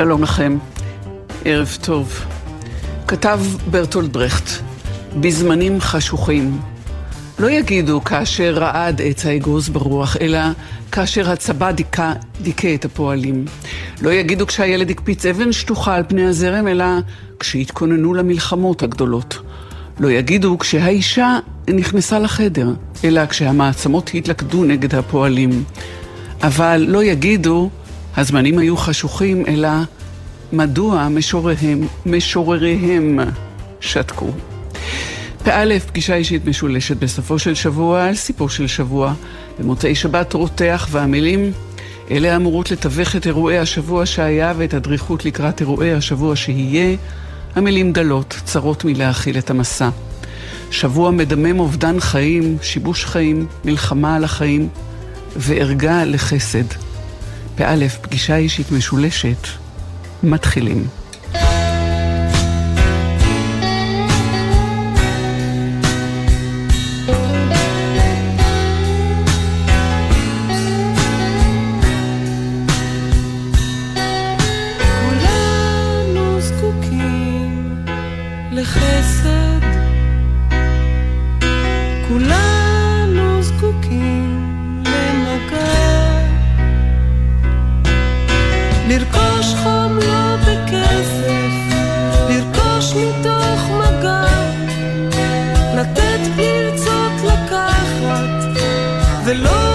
שלום לכם, ערב טוב. כתב ברטולד ברכט, בזמנים חשוכים, לא יגידו כאשר רעד עץ האגוז ברוח, אלא כאשר הצבא דיכא, דיכא את הפועלים. לא יגידו כשהילד הקפיץ אבן שטוחה על פני הזרם, אלא כשהתכוננו למלחמות הגדולות. לא יגידו כשהאישה נכנסה לחדר, אלא כשהמעצמות התלכדו נגד הפועלים. אבל לא יגידו, הזמנים היו חשוכים, אלא מדוע משורריהם, משורריהם שתקו. פא', פגישה אישית משולשת בסופו של שבוע על סיפור של שבוע. במוצאי שבת רותח והמילים, אלה אמורות לתווך את אירועי השבוע שהיה ואת הדריכות לקראת אירועי השבוע שיהיה. המילים דלות, צרות מלהכיל את המסע. שבוע מדמם אובדן חיים, שיבוש חיים, מלחמה על החיים וערגה לחסד. פא', פגישה אישית משולשת. מתחילים. the Lord.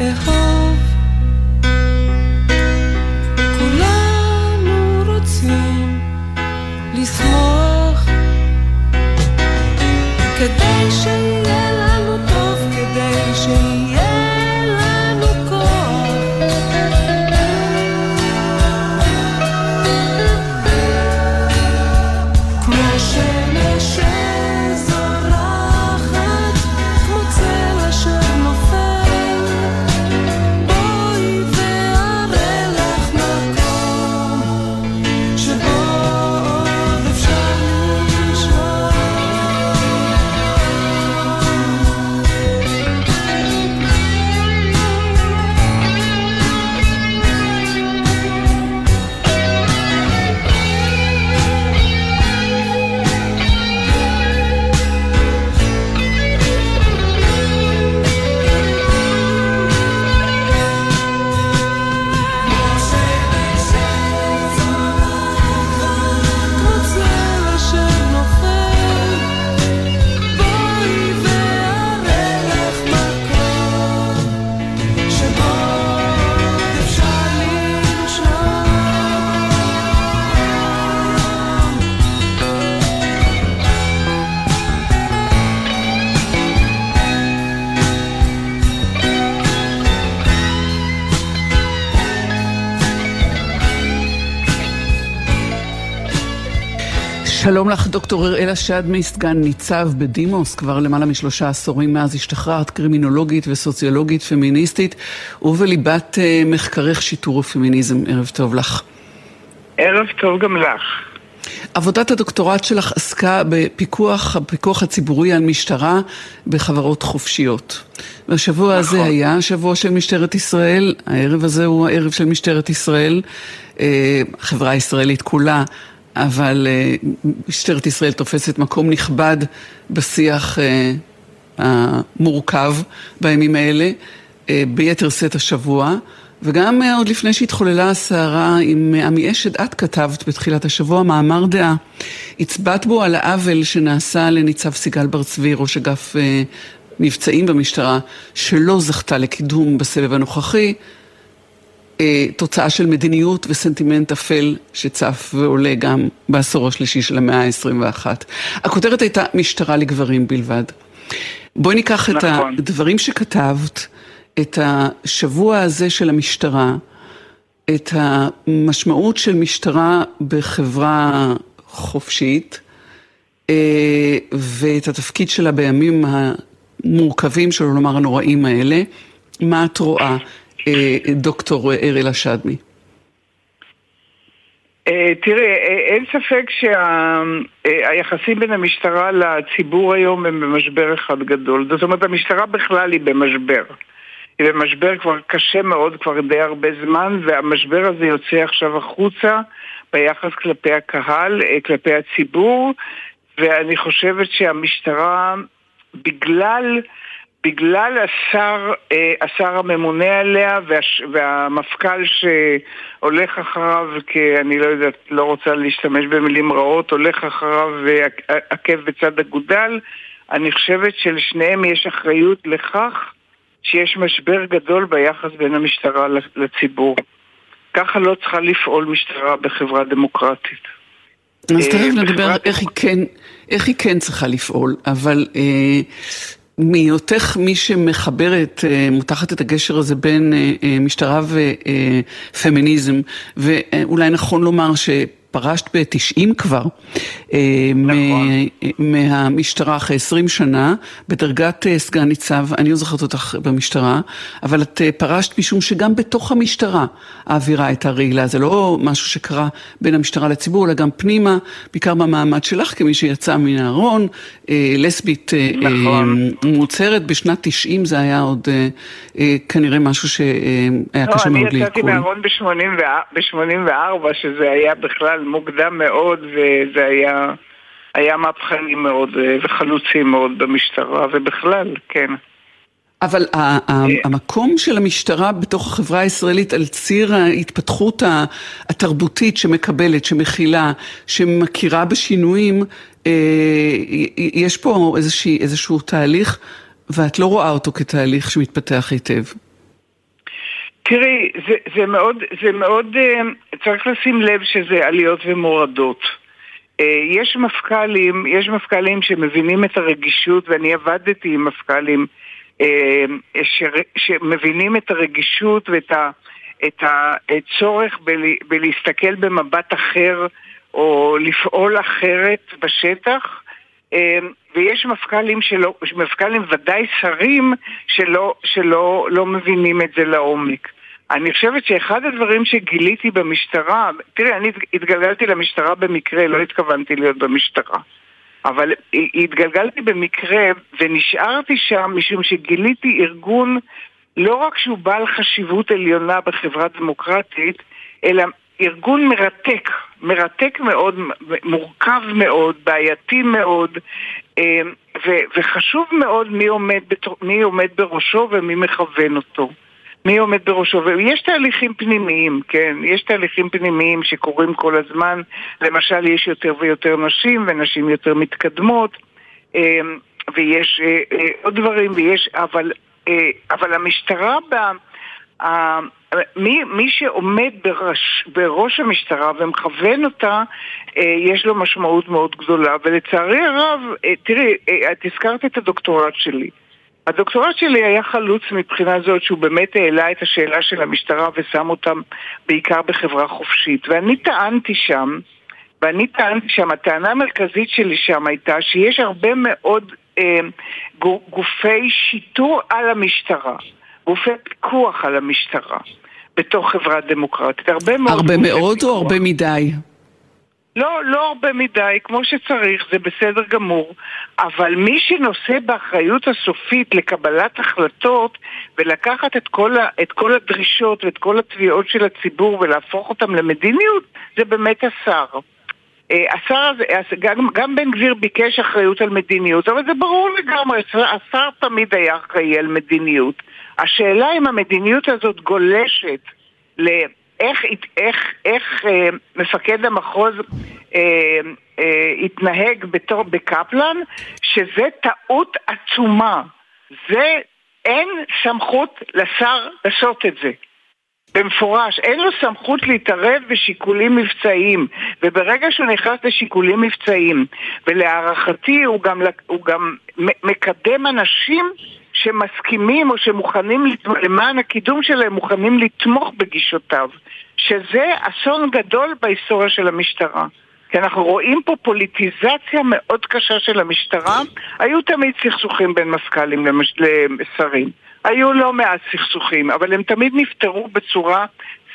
לאהוב. כולנו רוצים לשמוח כדי ש... שלום לך, דוקטור אראלה שדמי, סגן ניצב בדימוס, כבר למעלה משלושה עשורים מאז השתחררת, קרימינולוגית וסוציולוגית פמיניסטית, ובליבת uh, מחקרך שיטור ופמיניזם. ערב טוב לך. ערב טוב גם לך. עבודת הדוקטורט שלך עסקה בפיקוח, הפיקוח הציבורי על משטרה בחברות חופשיות. והשבוע נכון. הזה היה שבוע של משטרת ישראל, הערב הזה הוא הערב של משטרת ישראל, אה, החברה הישראלית כולה. אבל uh, משטרת ישראל תופסת מקום נכבד בשיח uh, המורכב בימים האלה, uh, ביתר שאת השבוע. וגם עוד לפני שהתחוללה הסערה עם עמי אשד, את כתבת בתחילת השבוע מאמר דעה. הצבעת בו על העוול שנעשה לניצב סיגל בר צבי, ראש אגף מבצעים במשטרה, שלא זכתה לקידום בסבב הנוכחי, אה, תוצאה של מדיניות וסנטימנט אפל שצף ועולה גם בעשור השלישי של המאה ה-21. הכותרת הייתה משטרה לגברים בלבד. בואי ניקח נכון. את הדברים שכתבת, את השבוע הזה של המשטרה, את המשמעות של משטרה בחברה חופשית, אה, ואת התפקיד שלה בימים המורכבים, שלא לומר הנוראים האלה. מה את רואה? אה, דוקטור אריאל אשדמי? אה, תראה, אה, אין ספק שהיחסים בין המשטרה לציבור היום הם במשבר אחד גדול. זאת אומרת, המשטרה בכלל היא במשבר. היא במשבר כבר קשה מאוד, כבר די הרבה זמן, והמשבר הזה יוצא עכשיו החוצה ביחס כלפי הקהל, כלפי הציבור, ואני חושבת שהמשטרה, בגלל... בגלל השר, אה, השר הממונה עליה והש, והמפכ"ל שהולך אחריו, כי אני לא יודעת, לא רוצה להשתמש במילים רעות, הולך אחריו עקב בצד אגודל, אני חושבת שלשניהם יש אחריות לכך שיש משבר גדול ביחס בין המשטרה לציבור. ככה לא צריכה לפעול משטרה בחברה דמוקרטית. אז תכף אה, נדבר איך היא כן, איך היא כן צריכה לפעול, אבל אה, מהיותך מי שמחברת, אה, מותחת את הגשר הזה בין אה, אה, משטרה ופמיניזם, ואולי נכון לומר ש... פרשת ב-90 כבר, אה, נכון. מהמשטרה אחרי 20 שנה, בדרגת אה, סגן ניצב, אני לא זוכרת אותך במשטרה, אבל את אה, פרשת משום שגם בתוך המשטרה האווירה הייתה רעילה, זה לא משהו שקרה בין המשטרה לציבור, אלא גם פנימה, בעיקר במעמד שלך כמי שיצאה מן הארון, לסבית נכון. מוצהרת, בשנת 90 זה היה עוד כנראה משהו שהיה לא, קשה מאוד לעיכול. לא, אני יצאתי מהארון ב-84, שזה היה בכלל מוקדם מאוד, וזה היה, היה מהפכני מאוד אה, וחלוצי מאוד במשטרה, ובכלל, כן. אבל המקום של המשטרה בתוך החברה הישראלית על ציר ההתפתחות התרבותית שמקבלת, שמכילה, שמכירה בשינויים, אה, יש פה איזושהי, איזשהו תהליך, ואת לא רואה אותו כתהליך שמתפתח היטב. תראי, זה, זה מאוד, זה מאוד, אה, צריך לשים לב שזה עליות ומורדות. אה, יש מפכ"לים, יש מפכ"לים שמבינים את הרגישות, ואני עבדתי עם מפכ"לים אה, שמבינים את הרגישות ואת ה, את הצורך בלהסתכל במבט אחר או לפעול אחרת בשטח. ויש מפכ"לים שלא, מפכ"לים ודאי שרים שלא, שלא לא מבינים את זה לעומק. אני חושבת שאחד הדברים שגיליתי במשטרה, תראה, אני התגלגלתי למשטרה במקרה, לא התכוונתי להיות במשטרה. אבל התגלגלתי במקרה ונשארתי שם משום שגיליתי ארגון לא רק שהוא בעל חשיבות עליונה בחברה דמוקרטית, אלא ארגון מרתק, מרתק מאוד, מורכב מאוד, בעייתי מאוד, אה, וחשוב מאוד מי עומד, מי עומד בראשו ומי מכוון אותו. מי עומד בראשו, ויש תהליכים פנימיים, כן, יש תהליכים פנימיים שקורים כל הזמן, למשל יש יותר ויותר נשים, ונשים יותר מתקדמות, אמ, ויש אה, אה, עוד דברים, ויש, אבל, אה, אבל המשטרה ב... מי, מי שעומד בראש, בראש המשטרה ומכוון אותה, יש לו משמעות מאוד גדולה. ולצערי הרב, תראי, את הזכרת את הדוקטורט שלי. הדוקטורט שלי היה חלוץ מבחינה זאת שהוא באמת העלה את השאלה של המשטרה ושם אותם בעיקר בחברה חופשית. ואני טענתי שם ואני טענתי שם, הטענה המרכזית שלי שם הייתה שיש הרבה מאוד אה, גופי שיטור על המשטרה, גופי פיקוח על המשטרה בתוך חברה דמוקרטית. הרבה מאוד... הרבה מאוד. או הרבה מדי? לא, לא הרבה מדי, כמו שצריך, זה בסדר גמור, אבל מי שנושא באחריות הסופית לקבלת החלטות ולקחת את כל, ה, את כל הדרישות ואת כל התביעות של הציבור ולהפוך אותם למדיניות, זה באמת השר. אה, השר הזה, גם, גם בן גביר ביקש אחריות על מדיניות, אבל זה ברור לגמרי, השר תמיד היה אחראי על מדיניות. השאלה אם המדיניות הזאת גולשת. איך, איך, איך אה, מפקד המחוז אה, אה, התנהג בתור בקפלן, שזה טעות עצומה. זה, אין סמכות לשר לעשות את זה. במפורש, אין לו סמכות להתערב בשיקולים מבצעיים וברגע שהוא נכנס לשיקולים מבצעיים ולהערכתי הוא גם, הוא גם מקדם אנשים שמסכימים או שמוכנים, למען הקידום שלהם, מוכנים לתמוך בגישותיו, שזה אסון גדול בהיסטוריה של המשטרה. כי אנחנו רואים פה פוליטיזציה מאוד קשה של המשטרה. היו תמיד סכסוכים בין מפכ"לים למש... לשרים. היו לא מעט סכסוכים, אבל הם תמיד נפתרו בצורה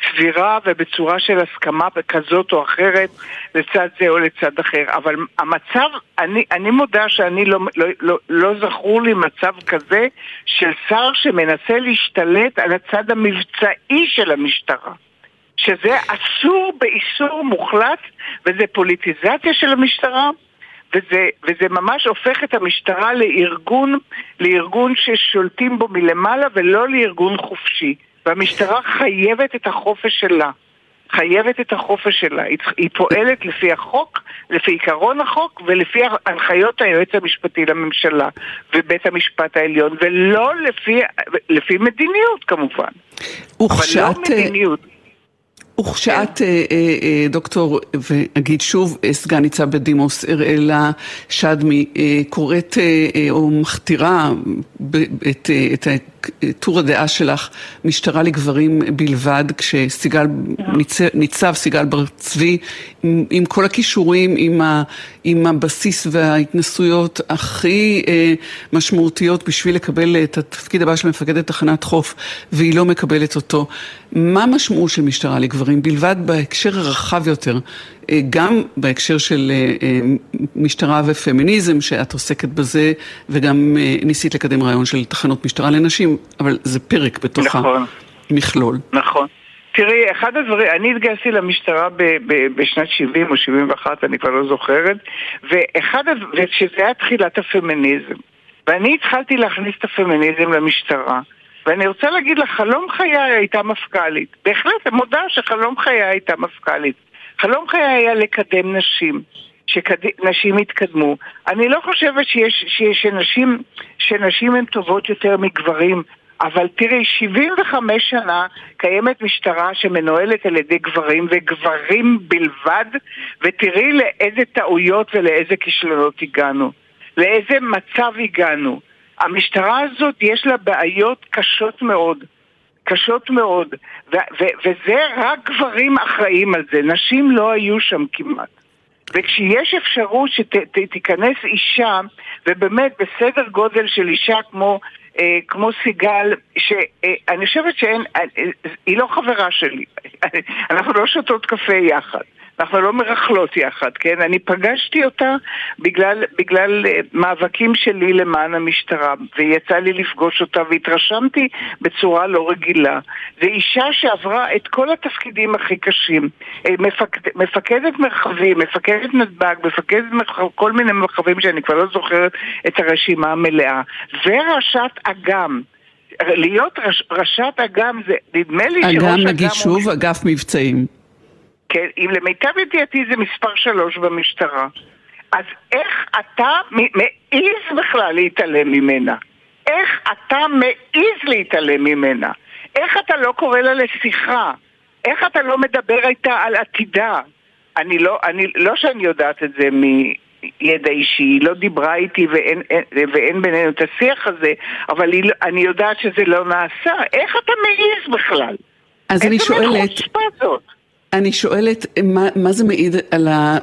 סבירה ובצורה של הסכמה כזאת או אחרת לצד זה או לצד אחר. אבל המצב, אני, אני מודה שאני לא, לא, לא, לא זכור לי מצב כזה של שר שמנסה להשתלט על הצד המבצעי של המשטרה. שזה אסור באיסור מוחלט, וזה פוליטיזציה של המשטרה, וזה, וזה ממש הופך את המשטרה לארגון, לארגון ששולטים בו מלמעלה ולא לארגון חופשי. והמשטרה חייבת את החופש שלה. חייבת את החופש שלה. היא, היא פועלת לפי החוק, לפי עיקרון החוק ולפי הנחיות היועץ המשפטי לממשלה ובית המשפט העליון, ולא לפי, לפי מדיניות כמובן. וכשאת... אבל לא מדיניות. וכשאת, כן. אה, אה, אה, דוקטור, ואגיד שוב, סגן ניצב בדימוס אראלה שדמי, קוראת או מכתירה את טור הדעה שלך, משטרה לגברים בלבד, כשסיגל, ניצב, ניצב סיגל בר צבי, עם, עם כל הכישורים, עם, ה, עם הבסיס וההתנסויות הכי אה, משמעותיות בשביל לקבל את התפקיד הבא של מפקדת תחנת חוף, והיא לא מקבלת אותו. מה המשמעות של משטרה לגברים בלבד בהקשר הרחב יותר, אה, גם בהקשר של אה, אה, משטרה ופמיניזם, שאת עוסקת בזה, וגם ניסית לקדם רעיון של תחנות משטרה לנשים, אבל זה פרק בתוך נכון. המכלול. נכון. תראי, אחד הדברים, אני התגייסתי למשטרה ב, ב, בשנת 70 או 71, אני כבר לא זוכרת, ואחד, ושזה היה תחילת הפמיניזם. ואני התחלתי להכניס את הפמיניזם למשטרה. ואני רוצה להגיד לך, חלום חיי הייתה מפכ"לית. בהחלט, אני מודה שחלום חיי הייתה מפכ"לית. חלום חיי היה לקדם נשים. שנשים יתקדמו. אני לא חושבת שיש, שיש שנשים, שנשים הן טובות יותר מגברים, אבל תראי, 75 שנה קיימת משטרה שמנוהלת על ידי גברים וגברים בלבד, ותראי לאיזה טעויות ולאיזה כישלונות הגענו. לאיזה מצב הגענו. המשטרה הזאת יש לה בעיות קשות מאוד. קשות מאוד, ו- ו- וזה רק גברים אחראים על זה, נשים לא היו שם כמעט. וכשיש אפשרות שתיכנס שת- אישה, ובאמת בסדר גודל של אישה כמו, אה, כמו סיגל, שאני אה, חושבת שאין, אה, היא לא חברה שלי, אנחנו לא שותות קפה יחד. אנחנו לא מרכלות יחד, כן? אני פגשתי אותה בגלל, בגלל אה, מאבקים שלי למען המשטרה, ויצא לי לפגוש אותה והתרשמתי בצורה לא רגילה. זו אישה שעברה את כל התפקידים הכי קשים. אה, מפקד, מפקדת מרחבים, מפקדת נתב"ג, מפקדת מרחב, כל מיני מרחבים שאני כבר לא זוכרת את הרשימה המלאה. וראשת אג"ם. להיות ראש, ראשת אג"ם זה, נדמה לי שראש אג"ם... אג"ם, נגיד שוב, אגף מבצעים. כן, אם למיטב ידיעתי זה מספר שלוש במשטרה. אז איך אתה מעז בכלל להתעלם ממנה? איך אתה מעז להתעלם ממנה? איך אתה לא קורא לה לשיחה? איך אתה לא מדבר איתה על עתידה? אני לא, אני, לא שאני יודעת את זה מידע אישי, היא לא דיברה איתי ואין, אין, ואין בינינו את השיח הזה, אבל היא, לא, אני יודעת שזה לא נעשה. איך אתה מעז בכלל? אז אני שואלת... איזה מין חוצפה זאת? אני שואלת, מה, מה זה מעיד על, ה,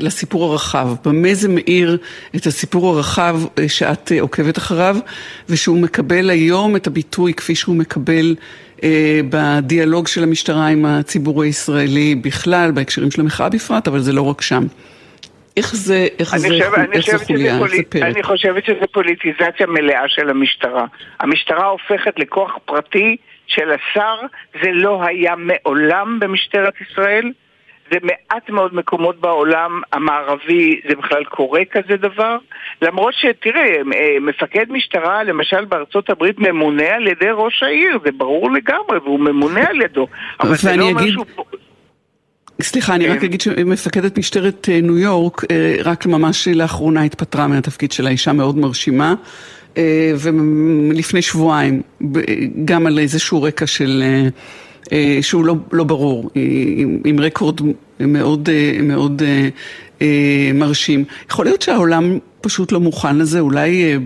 על הסיפור הרחב? במה זה מאיר את הסיפור הרחב שאת עוקבת אחריו, ושהוא מקבל היום את הביטוי כפי שהוא מקבל אה, בדיאלוג של המשטרה עם הציבור הישראלי בכלל, בהקשרים של המחאה בפרט, אבל זה לא רק שם. איך זה, איך זה, חושב, איך זה חוליה, איך זה פרק? אני חושבת שזה פוליטיזציה מלאה של המשטרה. המשטרה הופכת לכוח פרטי של השר, זה לא היה מעולם במשטרת ישראל. זה מעט מאוד מקומות בעולם המערבי זה בכלל קורה כזה דבר למרות שתראה, מפקד משטרה למשל בארצות הברית ממונה על ידי ראש העיר, זה ברור לגמרי והוא ממונה על ידו אבל זה לא אומר שהוא... סליחה, אני רק כן. אגיד שמפקדת משטרת אה, ניו יורק אה, רק ממש לאחרונה התפטרה מהתפקיד שלה, אישה מאוד מרשימה אה, ולפני שבועיים, גם על איזשהו רקע של... שהוא לא, לא ברור, עם, עם רקורד מאוד, מאוד מרשים. יכול להיות שהעולם פשוט לא מוכן לזה, אולי אה,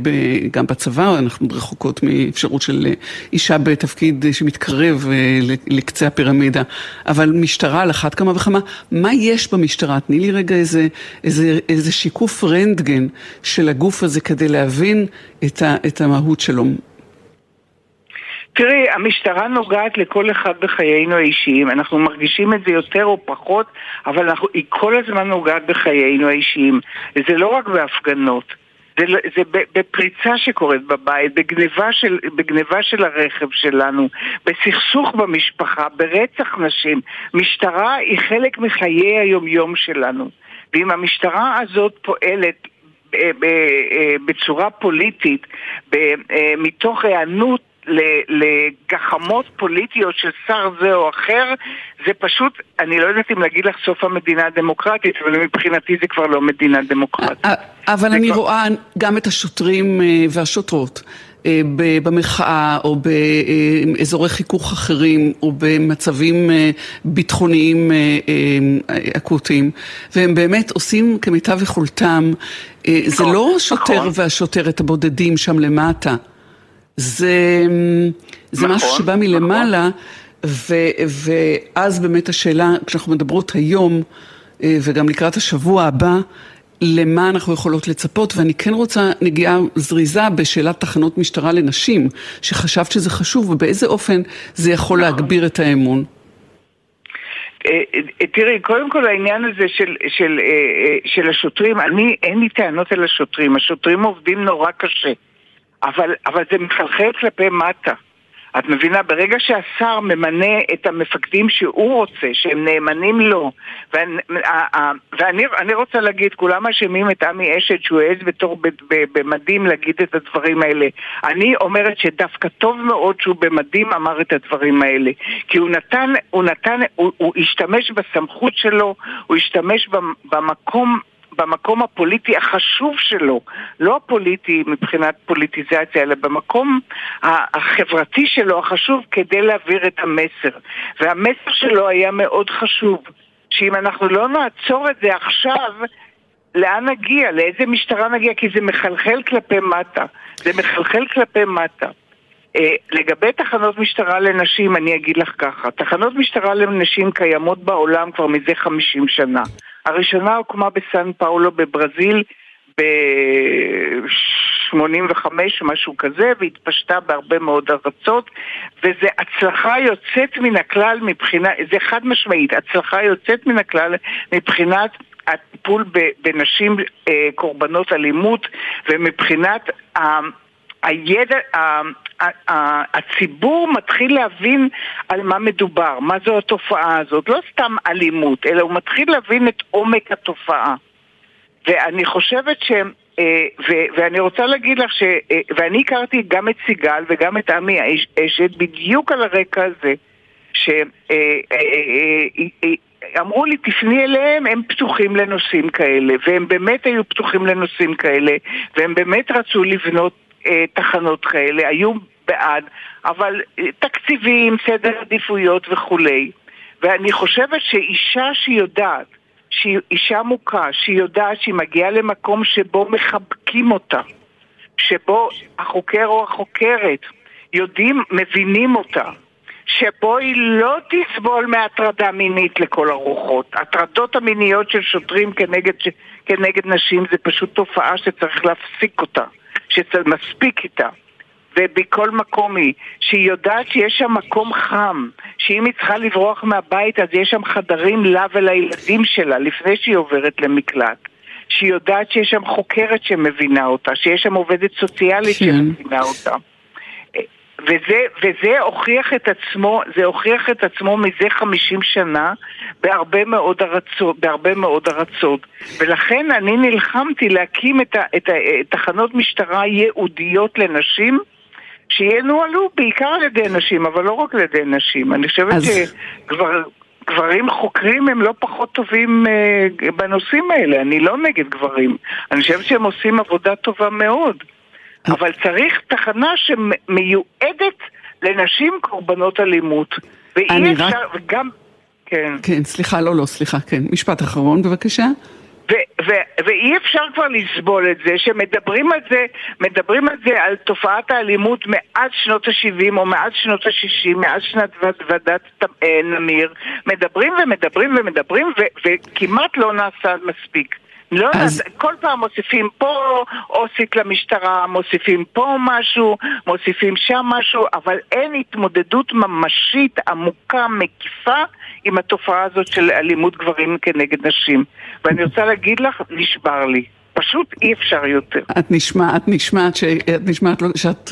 גם בצבא אנחנו רחוקות מאפשרות של אה, אישה בתפקיד שמתקרב אה, לקצה הפירמידה, אבל משטרה על אחת כמה וכמה, מה יש במשטרה? תני לי רגע איזה, איזה, איזה שיקוף רנטגן של הגוף הזה כדי להבין את, ה, את המהות שלו. תראי, המשטרה נוגעת לכל אחד בחיינו האישיים, אנחנו מרגישים את זה יותר או פחות, אבל אנחנו, היא כל הזמן נוגעת בחיינו האישיים. זה לא רק בהפגנות, זה, לא, זה בפריצה שקורית בבית, בגניבה של, בגניבה של הרכב שלנו, בסכסוך במשפחה, ברצח נשים. משטרה היא חלק מחיי היומיום שלנו. ואם המשטרה הזאת פועלת אה, אה, בצורה פוליטית, אה, מתוך היענות לגחמות פוליטיות של שר זה או אחר, זה פשוט, אני לא יודעת אם להגיד לך סוף המדינה הדמוקרטית, אבל מבחינתי זה כבר לא מדינה דמוקרטית. אבל אני רואה גם את השוטרים והשוטרות. במחאה או באזורי חיכוך אחרים או במצבים ביטחוניים אקוטיים והם באמת עושים כמיטב יכולתם זה נכון, לא השוטר נכון. והשוטרת הבודדים שם למטה זה, זה נכון, משהו שבא מלמעלה, נכון. ו, ואז באמת השאלה, כשאנחנו מדברות היום, אה, וגם לקראת השבוע הבא, למה אנחנו יכולות לצפות, ואני כן רוצה נגיעה זריזה בשאלת תחנות משטרה לנשים, שחשבת שזה חשוב, ובאיזה אופן זה יכול נכון. להגביר את האמון. אה, אה, תראי, קודם כל העניין הזה של, של, של השוטרים, אני, אין לי טענות על השוטרים, השוטרים עובדים נורא קשה. אבל, אבל זה מחלחל כלפי מטה. את מבינה, ברגע שהשר ממנה את המפקדים שהוא רוצה, שהם נאמנים לו, ואני, ואני רוצה להגיד, כולם אשמים את עמי אשת שהוא העז בתור במדים להגיד את הדברים האלה. אני אומרת שדווקא טוב מאוד שהוא במדים אמר את הדברים האלה. כי הוא נתן, הוא נתן, הוא, הוא השתמש בסמכות שלו, הוא השתמש במקום במקום הפוליטי החשוב שלו, לא הפוליטי מבחינת פוליטיזציה, אלא במקום החברתי שלו החשוב כדי להעביר את המסר. והמסר שלו היה מאוד חשוב, שאם אנחנו לא נעצור את זה עכשיו, לאן נגיע? לאיזה משטרה נגיע? כי זה מחלחל כלפי מטה. זה מחלחל כלפי מטה. Uh, לגבי תחנות משטרה לנשים, אני אגיד לך ככה, תחנות משטרה לנשים קיימות בעולם כבר מזה 50 שנה. הראשונה הוקמה בסן פאולו בברזיל ב-85, משהו כזה, והתפשטה בהרבה מאוד ארצות, וזו הצלחה יוצאת מן הכלל מבחינה, זה חד משמעית, הצלחה יוצאת מן הכלל מבחינת הטיפול בנשים אה, קורבנות אלימות ומבחינת הידע, הציבור מתחיל להבין על מה מדובר, מה זו התופעה הזאת, לא סתם אלימות, אלא הוא מתחיל להבין את עומק התופעה. ואני חושבת ש... אה, ואני רוצה להגיד לך ש... אה, ואני הכרתי גם את סיגל וגם את עמי אשת בדיוק על הרקע הזה, שאמרו אה, לי תפני אליהם, הם פתוחים לנושאים כאלה, והם באמת היו פתוחים לנושאים כאלה, והם באמת רצו לבנות תחנות כאלה, היו בעד, אבל אה, תקציבים, סדר עדיפויות וכולי. ואני חושבת שאישה שיודעת, שהיא אישה מוכה, שהיא יודעת שהיא מגיעה למקום שבו מחבקים אותה, שבו החוקר או החוקרת יודעים, מבינים אותה, שבו היא לא תסבול מהטרדה מינית לכל הרוחות. הטרדות המיניות של שוטרים כנגד, כנגד נשים זה פשוט תופעה שצריך להפסיק אותה, שמספיק איתה. ובכל מקום היא, שהיא יודעת שיש שם מקום חם, שאם היא צריכה לברוח מהבית אז יש שם חדרים לה ולילדים שלה לפני שהיא עוברת למקלט. שהיא יודעת שיש שם חוקרת שמבינה אותה, שיש שם עובדת סוציאלית כן. שמבינה אותה. וזה, וזה הוכיח את עצמו, זה הוכיח את עצמו מזה 50 שנה בהרבה מאוד ארצות, בהרבה מאוד ארצות. ולכן אני נלחמתי להקים את, ה, את, ה, את תחנות משטרה ייעודיות לנשים שינוהלו בעיקר על ידי נשים, אבל לא רק על ידי נשים. אני חושבת אז... שגבר... גברים חוקרים הם לא פחות טובים uh, בנושאים האלה, אני לא נגד גברים. אני חושבת שהם עושים עבודה טובה מאוד. אבל צריך תחנה שמיועדת לנשים קורבנות אלימות. ואי אפשר, רק... וגם... כן. כן, סליחה, לא, לא, סליחה, כן. משפט אחרון, בבקשה. ו- ו- ואי אפשר כבר לסבול את זה, שמדברים על זה, מדברים על זה, על תופעת האלימות מאז שנות ה-70 או מאז שנות ה-60, מאז שנת ועדת אה, נמיר, מדברים ומדברים ומדברים ו- וכמעט לא נעשה מספיק. לא, אז... כל פעם מוסיפים פה עו"סית למשטרה, מוסיפים פה משהו, מוסיפים שם משהו, אבל אין התמודדות ממשית, עמוקה, מקיפה, עם התופעה הזאת של אלימות גברים כנגד נשים. ואני רוצה להגיד לך, נשבר לי. פשוט אי אפשר יותר. את נשמעת, את נשמעת, את נשמעת, שאת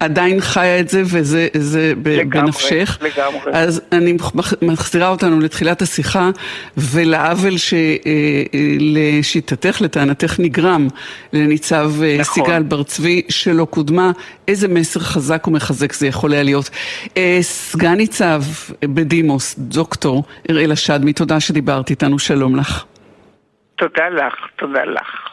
עדיין חיה את זה וזה זה לגמרי, בנפשך. לגמרי. אז אני מחזירה אותנו לתחילת השיחה ולעוול שלשיטתך, אה, לטענתך נגרם לניצב אה, נכון. סיגל בר צבי שלא קודמה. איזה מסר חזק ומחזק זה יכול היה להיות. אה, סגן ניצב בדימוס, דוקטור אראלה שדמי, תודה שדיברת איתנו, שלום לך. תודה לך, תודה לך.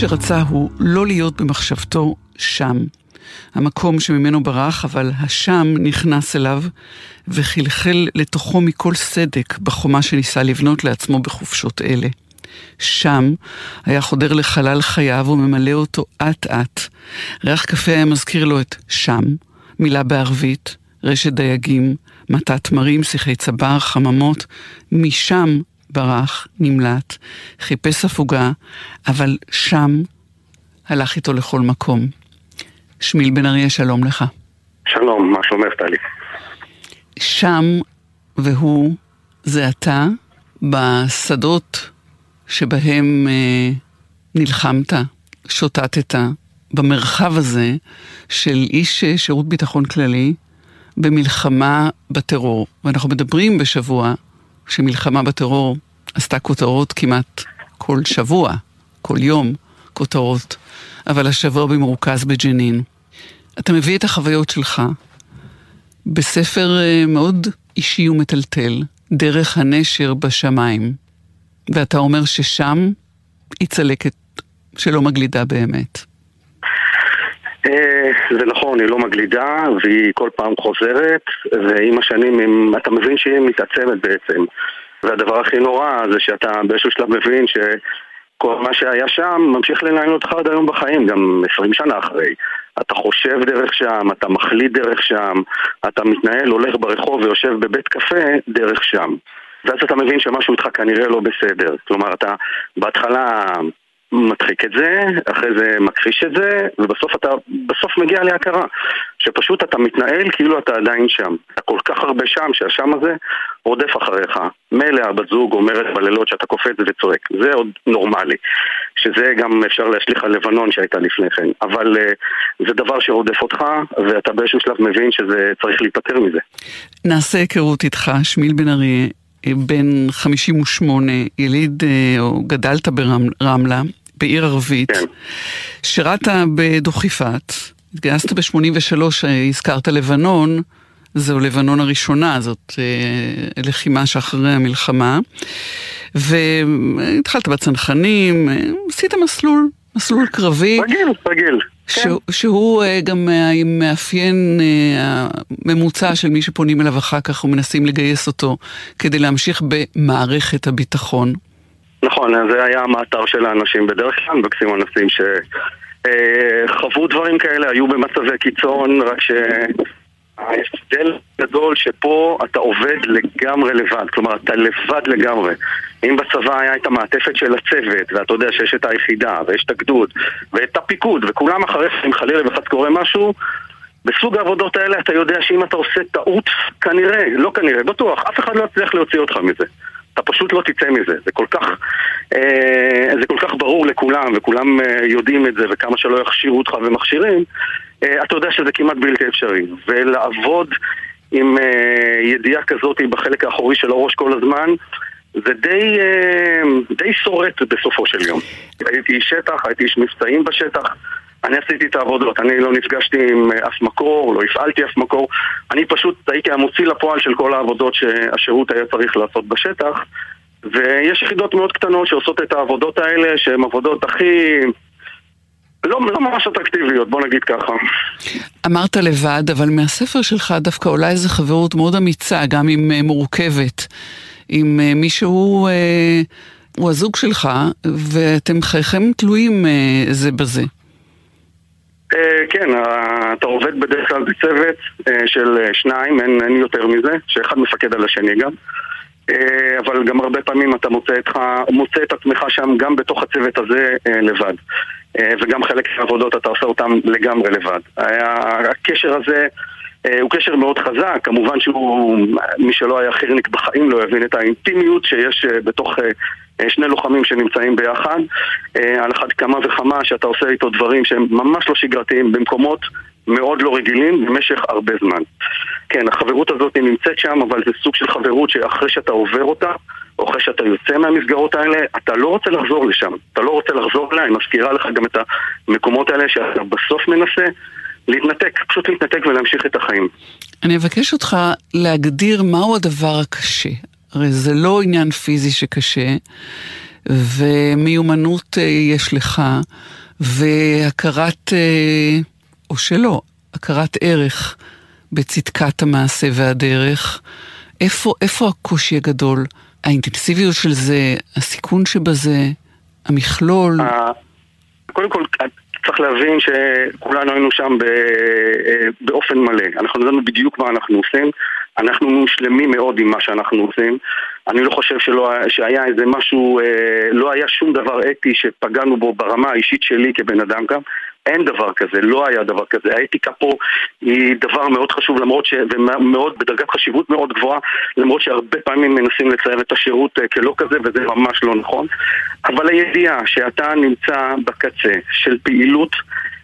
שרצה הוא לא להיות במחשבתו שם. המקום שממנו ברח, אבל השם נכנס אליו וחלחל לתוכו מכל סדק בחומה שניסה לבנות לעצמו בחופשות אלה. שם היה חודר לחלל חייו וממלא אותו אט-אט. ריח קפה היה מזכיר לו את שם, מילה בערבית, רשת דייגים, מטת תמרים, שיחי צבר, חממות. משם ברח, נמלט, חיפש הפוגה, אבל שם הלך איתו לכל מקום. שמיל בן אריה, שלום לך. שלום, מה שלומך טלי? שם והוא זה אתה בשדות שבהם אה, נלחמת, שוטטת, במרחב הזה של איש אה, שירות ביטחון כללי במלחמה בטרור. ואנחנו מדברים בשבוע שמלחמה בטרור עשתה כותרות כמעט כל שבוע, כל יום כותרות, אבל השבוע במרוכז בג'נין. אתה מביא את החוויות שלך בספר אה, מאוד אישי ומטלטל, דרך הנשר בשמיים, ואתה אומר ששם היא צלקת שלא מגלידה באמת. אה, זה נכון, היא לא מגלידה, והיא כל פעם חוזרת, ועם השנים אתה מבין שהיא מתעצמת בעצם. והדבר הכי נורא זה שאתה באיזשהו שלב מבין שכל מה שהיה שם ממשיך לנהל אותך עד היום בחיים, גם 20 שנה אחרי. אתה חושב דרך שם, אתה מחליט דרך שם, אתה מתנהל, הולך ברחוב ויושב בבית קפה דרך שם. ואז אתה מבין שמשהו איתך כנראה לא בסדר. כלומר, אתה בהתחלה מדחיק את זה, אחרי זה מכחיש את זה, ובסוף אתה בסוף מגיע להכרה. שפשוט אתה מתנהל כאילו אתה עדיין שם. אתה כל כך הרבה שם, שהשם הזה רודף אחריך. מילא הבת זוג אומרת בלילות שאתה קופץ וצועק. זה עוד נורמלי. שזה גם אפשר להשליך על לבנון שהייתה לפני כן. אבל uh, זה דבר שרודף אותך, ואתה באיזשהו שלב מבין שזה צריך להיפטר מזה. נעשה היכרות איתך, שמיל בן אריה. בן 58, יליד, אה, או גדלת ברמלה, בעיר ערבית, כן. שירת בדוכיפת, התגייסת ב-83, אה, הזכרת לבנון, זו לבנון הראשונה, זאת אה, לחימה שאחרי המלחמה, והתחלת בצנחנים, עשית מסלול, מסלול קרבי. רגיל, רגיל. כן. שהוא אה, גם מאפיין אה, הממוצע של מי שפונים אליו אחר כך ומנסים לגייס אותו כדי להמשיך במערכת הביטחון. נכון, זה היה המאתר של האנשים בדרך כלל, מבקשים אנשים שחוו אה, דברים כאלה, היו במצבי קיצון, רק ש... ההבדל גדול שפה אתה עובד לגמרי לבד, כלומר אתה לבד לגמרי. אם בצבא היה את המעטפת של הצוות, ואתה יודע שיש את היחידה, ויש את הגדוד, ואת הפיקוד, וכולם אחריך, אם חלילה וחס קורה משהו, בסוג העבודות האלה אתה יודע שאם אתה עושה טעות, כנראה, לא כנראה, בטוח, אף אחד לא יצליח להוציא אותך מזה. אתה פשוט לא תצא מזה. זה כל כך, אה, זה כל כך ברור לכולם, וכולם אה, יודעים את זה, וכמה שלא יכשירו אותך ומכשירים, אתה יודע שזה כמעט בלתי אפשרי. ולעבוד עם אה, ידיעה כזאת בחלק האחורי של הראש כל הזמן, זה די, אה, די שורט בסופו של יום. הייתי איש שטח, הייתי איש מבצעים בשטח, אני עשיתי את העבודות, אני לא נפגשתי עם אף מקור, לא הפעלתי אף מקור, אני פשוט הייתי המוציא לפועל של כל העבודות שהשירות היה צריך לעשות בשטח, ויש יחידות מאוד קטנות שעושות את העבודות האלה, שהן עבודות הכי... לא, לא ממש אטרקטיביות, בוא נגיד ככה. אמרת לבד, אבל מהספר שלך דווקא עולה איזו חברות מאוד אמיצה, גם אם אה, מורכבת, עם אה, מישהו, אה, הוא הזוג שלך, ואתם חייכם תלויים אה, זה בזה. אה, כן, אתה עובד בדרך כלל בצוות של שניים, אין, אין יותר מזה, שאחד מפקד על השני גם. אבל גם הרבה פעמים אתה מוצא, אתך, מוצא את עצמך שם גם בתוך הצוות הזה לבד. וגם חלק מהעבודות אתה עושה אותם לגמרי לבד. הקשר הזה הוא קשר מאוד חזק, כמובן שהוא, מי שלא היה חירניק בחיים לא יבין את האינטימיות שיש בתוך אה, שני לוחמים שנמצאים ביחד, אה, על אחת כמה וכמה שאתה עושה איתו דברים שהם ממש לא שגרתיים במקומות מאוד לא רגילים במשך הרבה זמן. כן, החברות הזאת נמצאת שם, אבל זה סוג של חברות שאחרי שאתה עובר אותה, או אחרי שאתה יוצא מהמסגרות האלה, אתה לא רוצה לחזור לשם. אתה לא רוצה לחזור אליה, היא מזכירה לך גם את המקומות האלה שאתה בסוף מנסה להתנתק, פשוט להתנתק ולהמשיך את החיים. אני אבקש אותך להגדיר מהו הדבר הקשה. הרי זה לא עניין פיזי שקשה, ומיומנות יש לך, והכרת, או שלא, הכרת ערך בצדקת המעשה והדרך. איפה, איפה הקושי הגדול? האינטנסיביות של זה, הסיכון שבזה, המכלול? קודם כל, צריך להבין שכולנו היינו שם אה, באופן מלא. אנחנו ידענו בדיוק מה אנחנו עושים. אנחנו שלמים מאוד עם מה שאנחנו עושים. אני לא חושב שלא, שהיה איזה משהו, אה, לא היה שום דבר אתי שפגענו בו ברמה האישית שלי כבן אדם גם. אין דבר כזה, לא היה דבר כזה. האתיקה פה היא דבר מאוד חשוב, למרות ש... ומאוד, בדרגת חשיבות מאוד גבוהה, למרות שהרבה פעמים מנסים לצייר את השירות אה, כלא כזה, וזה ממש לא נכון. אבל הידיעה שאתה נמצא בקצה של פעילות,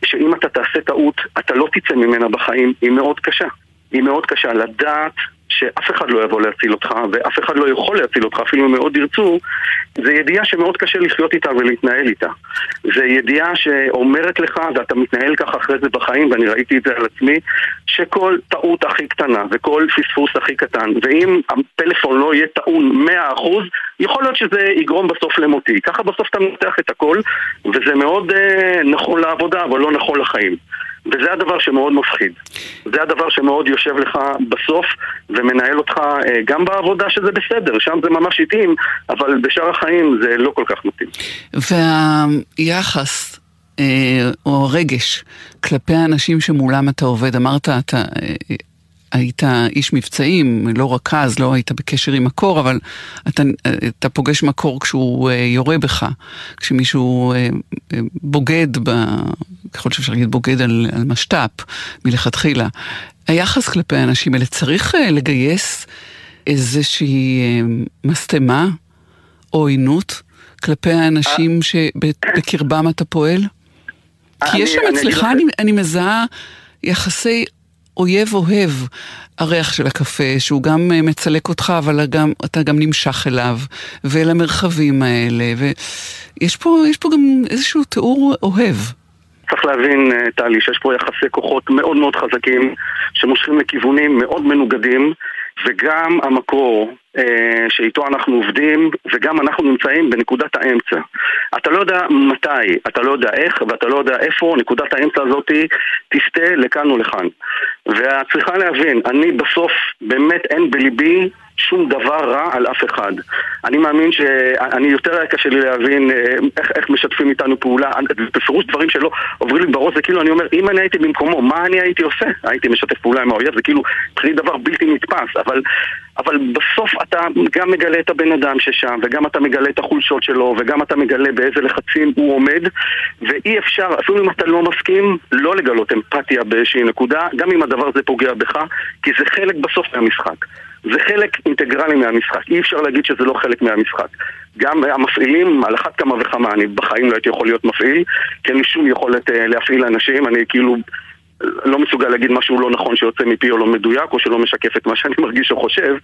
שאם אתה תעשה טעות, אתה לא תצא ממנה בחיים, היא מאוד קשה. היא מאוד קשה. לדעת שאף אחד לא יבוא להציל אותך, ואף אחד לא יכול להציל אותך, אפילו אם מאוד ירצו, זה ידיעה שמאוד קשה לחיות איתה ולהתנהל איתה. זה ידיעה שאומרת לך, ואתה מתנהל ככה אחרי זה בחיים, ואני ראיתי את זה על עצמי, שכל טעות הכי קטנה וכל פספוס הכי קטן, ואם הפלאפון לא יהיה טעון 100%, יכול להיות שזה יגרום בסוף למותי. ככה בסוף אתה מנתח את הכל, וזה מאוד אה, נכון לעבודה, אבל לא נכון לחיים. וזה הדבר שמאוד מפחיד. זה הדבר שמאוד יושב לך בסוף ומנהל אותך אה, גם בעבודה שזה בסדר, שם זה ממש איטים, אבל בשאר החיים זה לא כל כך מתאים. והיחס אה, או הרגש כלפי האנשים שמולם אתה עובד, אמרת, אתה אה, היית איש מבצעים, לא רכז, לא היית בקשר עם מקור, אבל אתה, אתה פוגש מקור כשהוא אה, יורה בך, כשמישהו אה, אה, בוגד, ב, ככל שאפשר להגיד בוגד על, על משת"פ מלכתחילה. היחס כלפי האנשים האלה, צריך לגייס איזושהי משטמה או עוינות כלפי האנשים שבקרבם אתה פועל? כי יש שם אצלך, אני, אני מזהה יחסי אויב אוהב, הריח של הקפה, שהוא גם אה, מצלק אותך, אבל גם, אתה גם נמשך אליו, ואל המרחבים האלה, ויש פה, פה גם איזשהו תיאור אוהב. צריך להבין, אה, טלי, שיש פה יחסי כוחות מאוד מאוד חזקים, שמושכים לכיוונים מאוד מנוגדים, וגם המקור אה, שאיתו אנחנו עובדים, וגם אנחנו נמצאים בנקודת האמצע. אתה לא יודע מתי, אתה לא יודע איך, ואתה לא יודע איפה נקודת האמצע הזאת תסטה לכאן ולכאן. ואת צריכה להבין, אני בסוף, באמת אין בליבי שום דבר רע על אף אחד. אני מאמין שאני יותר היה קשה לי להבין אה, איך, איך משתפים איתנו פעולה, בפירוש דברים שלא עוברים לי בראש, זה כאילו אני אומר, אם אני הייתי במקומו, מה אני הייתי עושה? הייתי משתף פעולה עם האויב, זה כאילו פרי דבר בלתי נתפס, אבל, אבל בסוף אתה גם מגלה את הבן אדם ששם, וגם אתה מגלה את החולשות שלו, וגם אתה מגלה באיזה לחצים הוא עומד, ואי אפשר, אפילו אם אתה לא מסכים, לא לגלות אמפתיה באיזושהי נקודה, גם אם הדבר הזה פוגע בך, כי זה חלק בסוף מהמשחק. זה חלק אינטגרלי מהמשחק, אי אפשר להגיד שזה לא חלק מהמשחק. גם המפעילים, על אחת כמה וכמה, אני בחיים לא הייתי יכול להיות מפעיל, כי אין לי שום יכולת uh, להפעיל אנשים, אני כאילו לא מסוגל להגיד משהו לא נכון שיוצא מפי או לא מדויק, או שלא משקף את מה שאני מרגיש או חושב,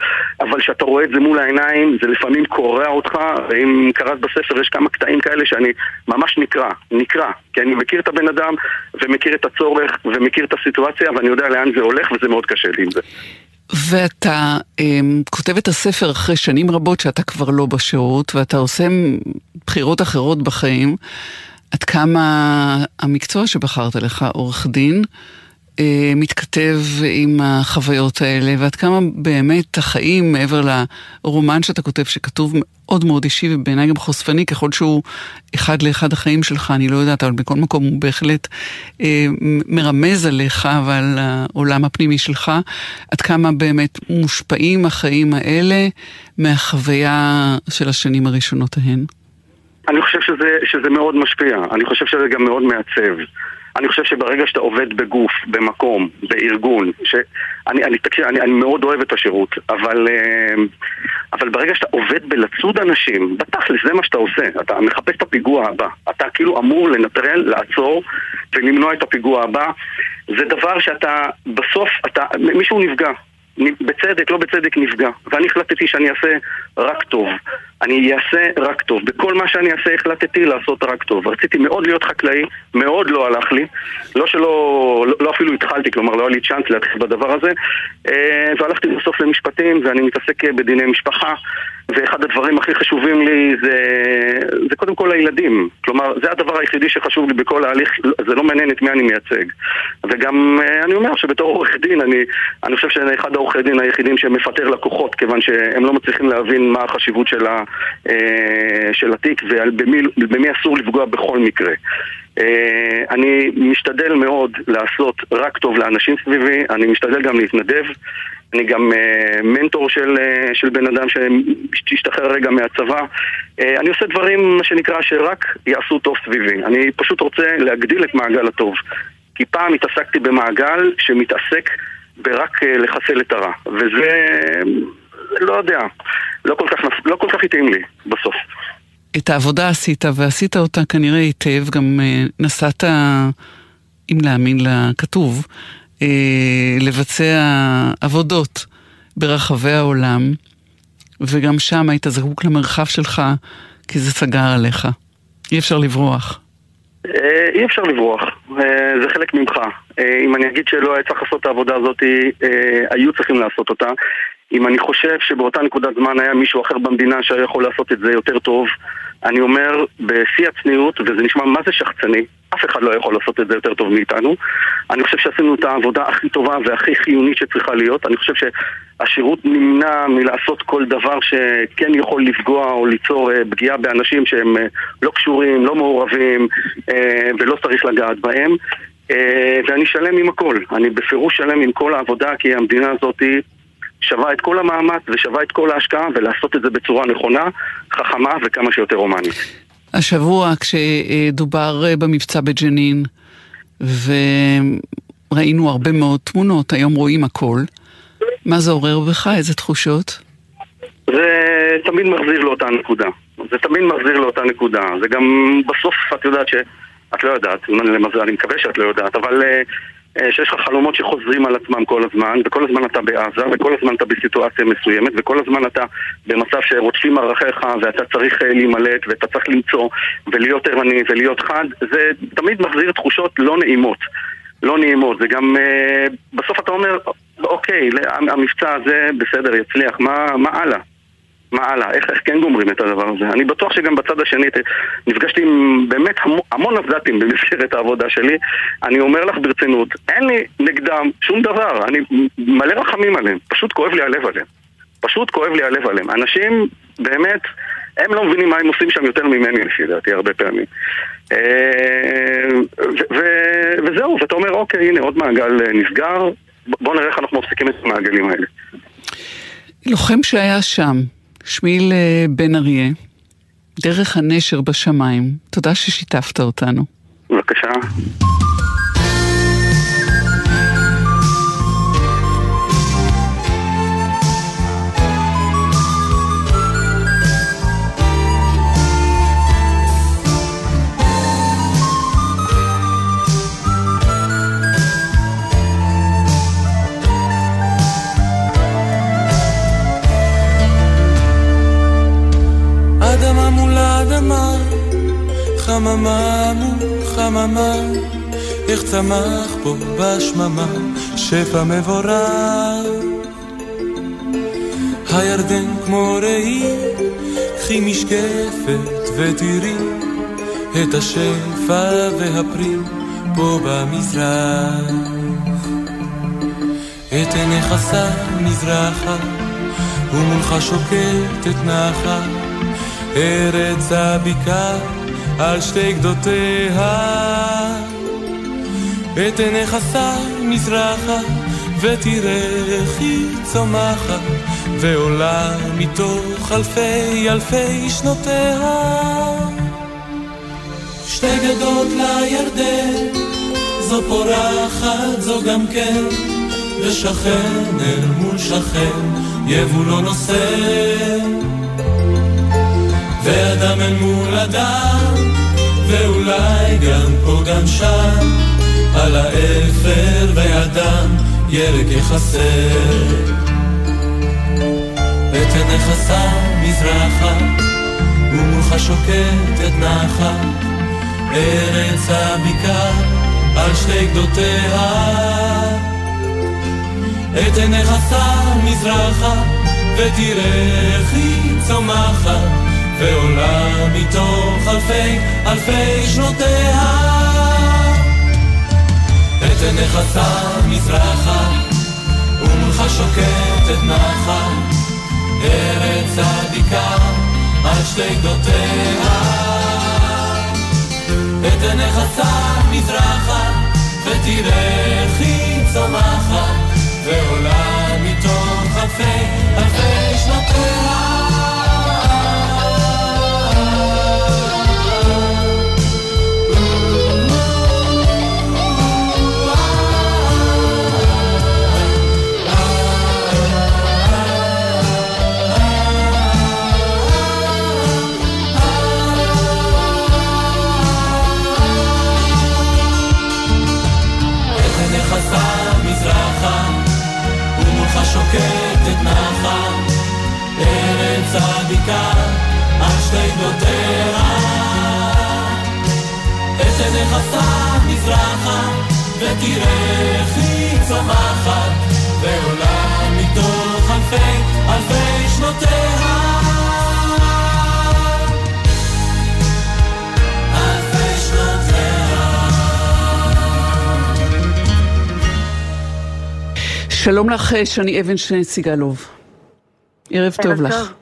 אבל כשאתה רואה את זה מול העיניים, זה לפעמים קורע אותך, ואם קראת בספר יש כמה קטעים כאלה שאני ממש נקרע, נקרע, כי אני מכיר את הבן אדם, ומכיר את הצורך, ומכיר את הסיטואציה, ואני יודע לאן זה הולך, וזה מאוד קשה לי עם זה. ואתה um, כותב את הספר אחרי שנים רבות שאתה כבר לא בשירות, ואתה עושה בחירות אחרות בחיים. עד כמה המקצוע שבחרת לך, עורך דין, אה, מתכתב עם החוויות האלה, ועד כמה באמת החיים, מעבר לרומן שאתה כותב, שכתוב מאוד מאוד אישי ובעיניי גם חושפני, ככל שהוא אחד לאחד החיים שלך, אני לא יודעת, אבל בכל מקום הוא בהחלט אה, מרמז עליך ועל העולם הפנימי שלך, עד כמה באמת מושפעים החיים האלה מהחוויה של השנים הראשונות ההן. אני חושב שזה, שזה מאוד משפיע, אני חושב שזה גם מאוד מעצב. אני חושב שברגע שאתה עובד בגוף, במקום, בארגון, שאני אני, תקשיב, אני, אני מאוד אוהב את השירות, אבל, אה, אבל ברגע שאתה עובד בלצוד אנשים, בתכלס זה מה שאתה עושה, אתה מחפש את הפיגוע הבא, אתה כאילו אמור לנטרל, לעצור ולמנוע את הפיגוע הבא, זה דבר שאתה, בסוף, אתה, מישהו נפגע, בצדק, לא בצדק נפגע. ואני החלטתי שאני אעשה רק טוב. אני אעשה רק טוב. בכל מה שאני אעשה החלטתי לעשות רק טוב. רציתי מאוד להיות חקלאי, מאוד לא הלך לי. לא שלא, לא, לא אפילו התחלתי, כלומר לא היה לי צ'אנס להתחיל בדבר הזה. אה, והלכתי בסוף למשפטים, ואני מתעסק בדיני משפחה. ואחד הדברים הכי חשובים לי זה, זה קודם כל הילדים. כלומר, זה הדבר היחידי שחשוב לי בכל ההליך, זה לא מעניין את מי אני מייצג. וגם אה, אני אומר שבתור עורך דין, אני, אני חושב שאני אחד העורכי דין היחידים שמפטר לקוחות, כיוון שהם לא מצליחים להבין מה החשיבות של, ה, אה, של התיק ובמי אסור לפגוע בכל מקרה. אה, אני משתדל מאוד לעשות רק טוב לאנשים סביבי, אני משתדל גם להתנדב. אני גם uh, מנטור של, uh, של בן אדם שהשתחרר רגע מהצבא. Uh, אני עושה דברים, מה שנקרא, שרק יעשו טוב סביבי. אני פשוט רוצה להגדיל את מעגל הטוב. כי פעם התעסקתי במעגל שמתעסק ברק uh, לחסל את הרע. וזה, לא יודע, לא כל כך, לא כל כך התאים לי בסוף. את העבודה עשית, ועשית אותה כנראה היטב, גם נסעת, אם להאמין לכתוב, לבצע עבודות ברחבי העולם, וגם שם היית זקוק למרחב שלך, כי זה סגר עליך. אי אפשר לברוח. אה, אי אפשר לברוח, אה, זה חלק ממך. אה, אם אני אגיד שלא היה צריך לעשות את העבודה הזאת, היו צריכים לעשות אותה. אם אני חושב שבאותה נקודת זמן היה מישהו אחר במדינה שהיה יכול לעשות את זה יותר טוב, אני אומר בשיא הצניעות, וזה נשמע מה זה שחצני, אף אחד לא יכול לעשות את זה יותר טוב מאיתנו. אני חושב שעשינו את העבודה הכי טובה והכי חיונית שצריכה להיות. אני חושב שהשירות נמנע מלעשות כל דבר שכן יכול לפגוע או ליצור אה, פגיעה באנשים שהם אה, לא קשורים, לא מעורבים אה, ולא צריך לגעת בהם. ואני שלם עם הכל. אני בפירוש שלם עם כל העבודה, כי המדינה הזאת שווה את כל המאמץ ושווה את כל ההשקעה ולעשות את זה בצורה נכונה, חכמה וכמה שיותר הומנית. השבוע כשדובר במבצע בג'נין וראינו הרבה מאוד תמונות, היום רואים הכל, מה זה עורר בך? איזה תחושות? זה תמיד מחזיר לאותה נקודה. זה תמיד מחזיר לאותה נקודה. זה גם בסוף, את יודעת ש... את לא יודעת, למזל, אני מקווה שאת לא יודעת, אבל uh, אה, שיש לך חלומות שחוזרים על עצמם כל הזמן, וכל הזמן אתה בעזה, וכל הזמן אתה בסיטואציה מסוימת, וכל הזמן אתה במצב שרודפים ערכיך, ואתה צריך אה, להימלט, ואתה צריך למצוא, ולהיות ערני, ולהיות חד, זה תמיד מחזיר תחושות לא נעימות. לא נעימות, זה גם, אה, בסוף אתה אומר, אוקיי, המבצע הזה בסדר, יצליח, מה, מה הלאה? מה הלאה? איך, איך כן גומרים את הדבר הזה? אני בטוח שגם בצד השני, נפגשתי עם באמת המון, המון עבדתים במסגרת העבודה שלי. אני אומר לך ברצינות, אין לי נגדם שום דבר, אני מלא רחמים עליהם, פשוט כואב לי הלב עליהם. פשוט כואב לי הלב עליהם. אנשים, באמת, הם לא מבינים מה הם עושים שם יותר ממני לפי דעתי הרבה פעמים. אה, וזהו, ואתה אומר, אוקיי, הנה עוד מעגל נסגר, בוא נראה איך אנחנו מפסיקים את המעגלים האלה. לוחם שהיה שם, שמיל אה, בן אריה, דרך הנשר בשמיים, תודה ששיתפת אותנו. בבקשה. חממה מול חממה, איך צמח פה בשממה שפע מבורך. הירדן כמו ראי, קחי משקפת ותראי את השפע והפרי פה במזרח. את עיניך שם מזרחה, ומולך שוקטת נחה, ארץ הבקעה על שתי גדותיה. את עיניך שם מזרחה, ותראה איך היא צומחת, ועולה מתוך אלפי אלפי שנותיה. שתי גדות לירדן, זו פורחת, זו גם כן, ושכן אל מול שכן, יבוא לא נושא. ואדם אל מול אדם, ואולי גם פה גם שם, על האפר והדם ירק יחסר. את עיניך שם מזרחה ומולך שוקטת נחל, ארץ הבקעה על שתי גדותיה. את עיניך שם מזרחה, ותראה איך היא צומחת, ועולה מתוך אלפי אלפי שנותיה. את עיניך שם מזרחה, ומולך שוקטת נחל, ארץ עתיקה על שתי גדותיה. את עיניך שם מזרחה, ותראה איך היא צומחת, ועולה לך, שני אבנשטיין סיגלוב. ערב טוב לך.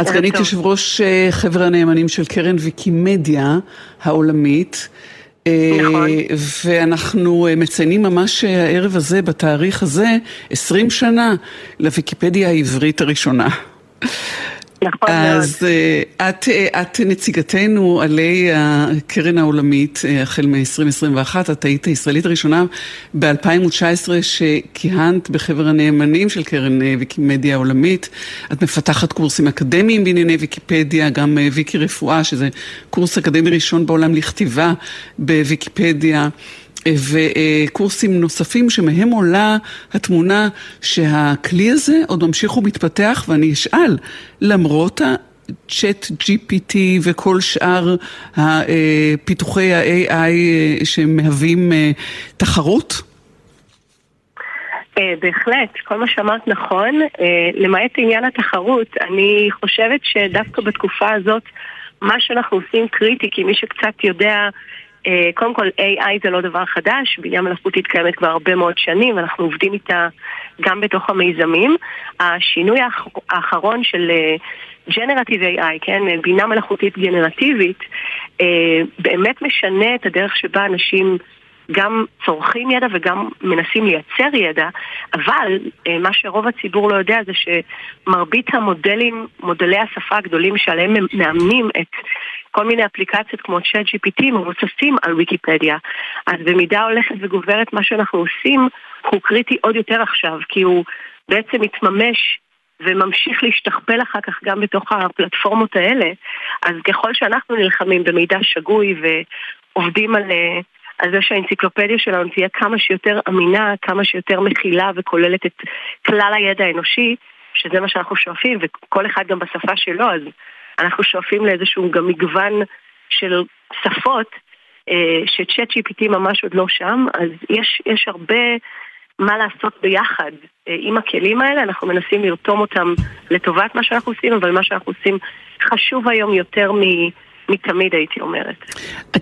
את סגנית יושב ראש אה, חבר הנאמנים של קרן ויקימדיה העולמית. אה, נכון. ואנחנו אה, מציינים ממש הערב הזה, בתאריך הזה, 20 שנה לוויקיפדיה העברית הראשונה. נכון אז uh, את, uh, את נציגתנו עלי הקרן העולמית uh, החל מ-2021, את היית הישראלית הראשונה ב-2019 שכיהנת בחבר הנאמנים של קרן ויקימדיה העולמית. את מפתחת קורסים אקדמיים בענייני ויקיפדיה, גם ויקי רפואה, שזה קורס אקדמי ראשון בעולם לכתיבה בוויקיפדיה. וקורסים נוספים שמהם עולה התמונה שהכלי הזה עוד ממשיך ומתפתח ואני אשאל, למרות ה-chat GPT וכל שאר פיתוחי ה-AI שמהווים אה, תחרות? אה, בהחלט, כל מה שאמרת נכון. אה, למעט עניין התחרות, אני חושבת שדווקא בתקופה הזאת, מה שאנחנו עושים קריטי, כי מי שקצת יודע קודם כל AI זה לא דבר חדש, בינה מלאכותית קיימת כבר הרבה מאוד שנים, אנחנו עובדים איתה גם בתוך המיזמים. השינוי האחרון של ג'נרטיב uh, AI, כן, בינה מלאכותית גנרטיבית, uh, באמת משנה את הדרך שבה אנשים גם צורכים ידע וגם מנסים לייצר ידע, אבל uh, מה שרוב הציבור לא יודע זה שמרבית המודלים, מודלי השפה הגדולים שעליהם מאמנים את כל מיני אפליקציות כמו צ'אט GPT מבוססים על ויקיפדיה. אז במידה הולכת וגוברת מה שאנחנו עושים הוא קריטי עוד יותר עכשיו, כי הוא בעצם מתממש וממשיך להשתכפל אחר כך גם בתוך הפלטפורמות האלה. אז ככל שאנחנו נלחמים במידע שגוי ועובדים על... על זה שהאנציקלופדיה שלנו תהיה כמה שיותר אמינה, כמה שיותר מכילה וכוללת את כלל הידע האנושי, שזה מה שאנחנו שואפים, וכל אחד גם בשפה שלו, אז אנחנו שואפים לאיזשהו גם מגוון של שפות, אה, שצ'אט GPT ממש עוד לא שם, אז יש, יש הרבה מה לעשות ביחד אה, עם הכלים האלה, אנחנו מנסים לרתום אותם לטובת מה שאנחנו עושים, אבל מה שאנחנו עושים חשוב היום יותר מ... מתמיד הייתי אומרת.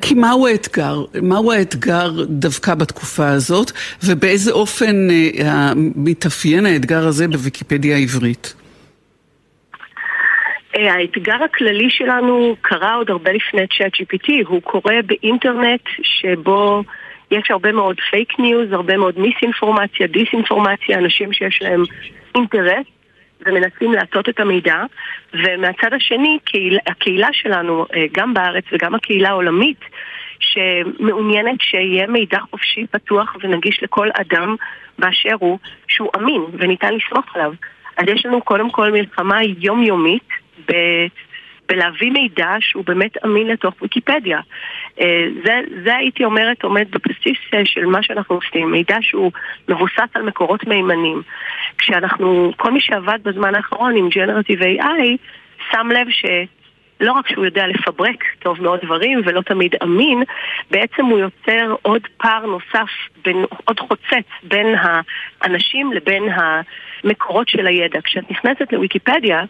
כי מהו האתגר? מהו האתגר דווקא בתקופה הזאת, ובאיזה אופן אה, מתאפיין האתגר הזה בוויקיפדיה העברית? אה, האתגר הכללי שלנו קרה עוד הרבה לפני צ'אט GPT, הוא קורה באינטרנט שבו יש הרבה מאוד פייק ניוז, הרבה מאוד מיס-אינפורמציה, דיס-אינפורמציה, אנשים שיש להם אינטרס ומנסים להטות את המידע, ומהצד השני, קהיל, הקהילה שלנו, אה, גם בארץ וגם הקהילה העולמית, שמעוניינת שיהיה מידע חופשי, פתוח ונגיש לכל אדם באשר הוא, שהוא אמין וניתן לסמוך עליו. אז יש לנו קודם כל מלחמה יומיומית ב... בלהביא מידע שהוא באמת אמין לתוך ויקיפדיה. אה, זה, זה הייתי אומרת עומד בבסיס אה, של מה שאנחנו עושים, מידע שהוא מבוסס על מקורות מהימנים. כשאנחנו, כל מי שעבד בזמן האחרון עם Generative AI, שם לב ש... לא רק שהוא יודע לפברק טוב מאוד דברים ולא תמיד אמין, בעצם הוא יוצר עוד פער נוסף, בין, עוד חוצץ בין האנשים לבין המקורות של הידע. כשאת נכנסת לוויקיפדיה,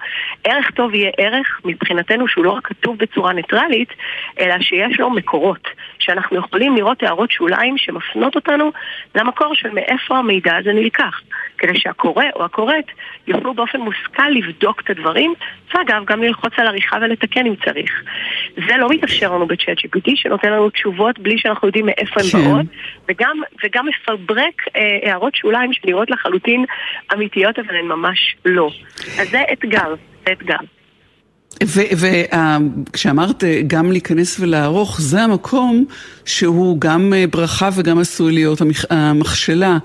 ערך טוב יהיה ערך מבחינתנו שהוא לא רק כתוב בצורה ניטרלית, אלא שיש לו מקורות. שאנחנו יכולים לראות הערות שוליים שמפנות אותנו למקור של מאיפה המידע הזה נלקח. כדי שהקורא או הקוראת יוכלו באופן מושכל לבדוק את הדברים, ואגב, גם ללחוץ על עריכה ולתקן אם צריך. זה לא מתאפשר לנו בצ'אט GPT, שנותן לנו תשובות בלי שאנחנו יודעים מאיפה הן כן. באות, וגם, וגם מפברק אה, הערות שוליים שנראות לחלוטין אמיתיות, אבל הן ממש לא. אז זה אתגר, זה אתגר. וכשאמרת גם להיכנס ולערוך, זה המקום שהוא גם אה, ברכה וגם עשוי להיות המכשלה.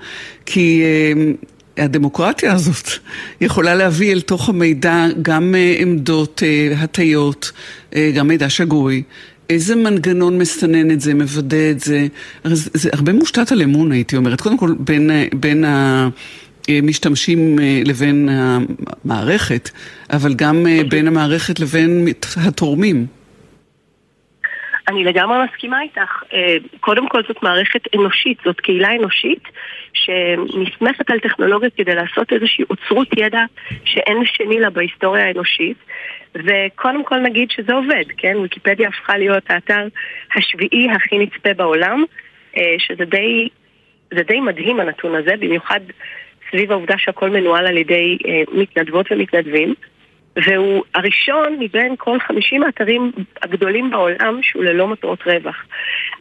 כי אה, הדמוקרטיה הזאת יכולה להביא אל תוך המידע גם אה, עמדות, הטיות, גם מידע שגוי. איזה מנגנון מסנן את זה, מוודא את זה? זה, זה הרבה מושתת על אמון, הייתי אומרת. קודם כל, בין, בין ה... משתמשים אה, לבין המערכת, אבל גם אה, בין המערכת לבין התורמים. אני לגמרי מסכימה איתך. אה, קודם כל זאת מערכת אנושית, זאת קהילה אנושית שנסמכת על טכנולוגיות כדי לעשות איזושהי אוצרות ידע שאין שני לה בהיסטוריה האנושית. וקודם כל נגיד שזה עובד, כן? ויקיפדיה הפכה להיות האתר השביעי הכי נצפה בעולם, שזה די, די מדהים הנתון הזה, במיוחד סביב העובדה שהכל מנוהל על ידי אה, מתנדבות ומתנדבים, והוא הראשון מבין כל 50 האתרים הגדולים בעולם שהוא ללא מטרות רווח.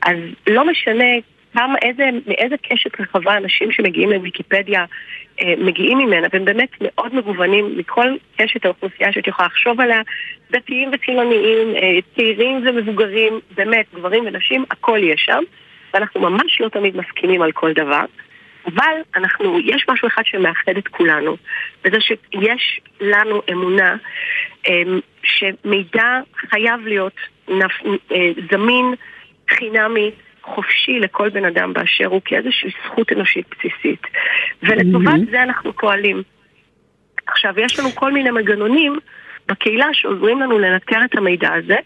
אז לא משנה כמה, איזה, מאיזה קשת רחבה אנשים שמגיעים לוויקיפדיה אה, מגיעים ממנה, והם באמת מאוד מגוונים מכל קשת האוכלוסייה שאת יכולה לחשוב עליה, דתיים וחילוניים, אה, צעירים ומבוגרים, באמת, גברים ונשים, הכל יש שם, ואנחנו ממש לא תמיד מסכימים על כל דבר. אבל אנחנו, יש משהו אחד שמאחד את כולנו, וזה שיש לנו אמונה אמ, שמידע חייב להיות נפ... אה, זמין, חינמי, חופשי לכל בן אדם באשר הוא כאיזושהי זכות אנושית בסיסית. ולטובת mm-hmm. זה אנחנו פועלים. עכשיו, יש לנו כל מיני מנגנונים בקהילה שעוזרים לנו לנטר את המידע הזה,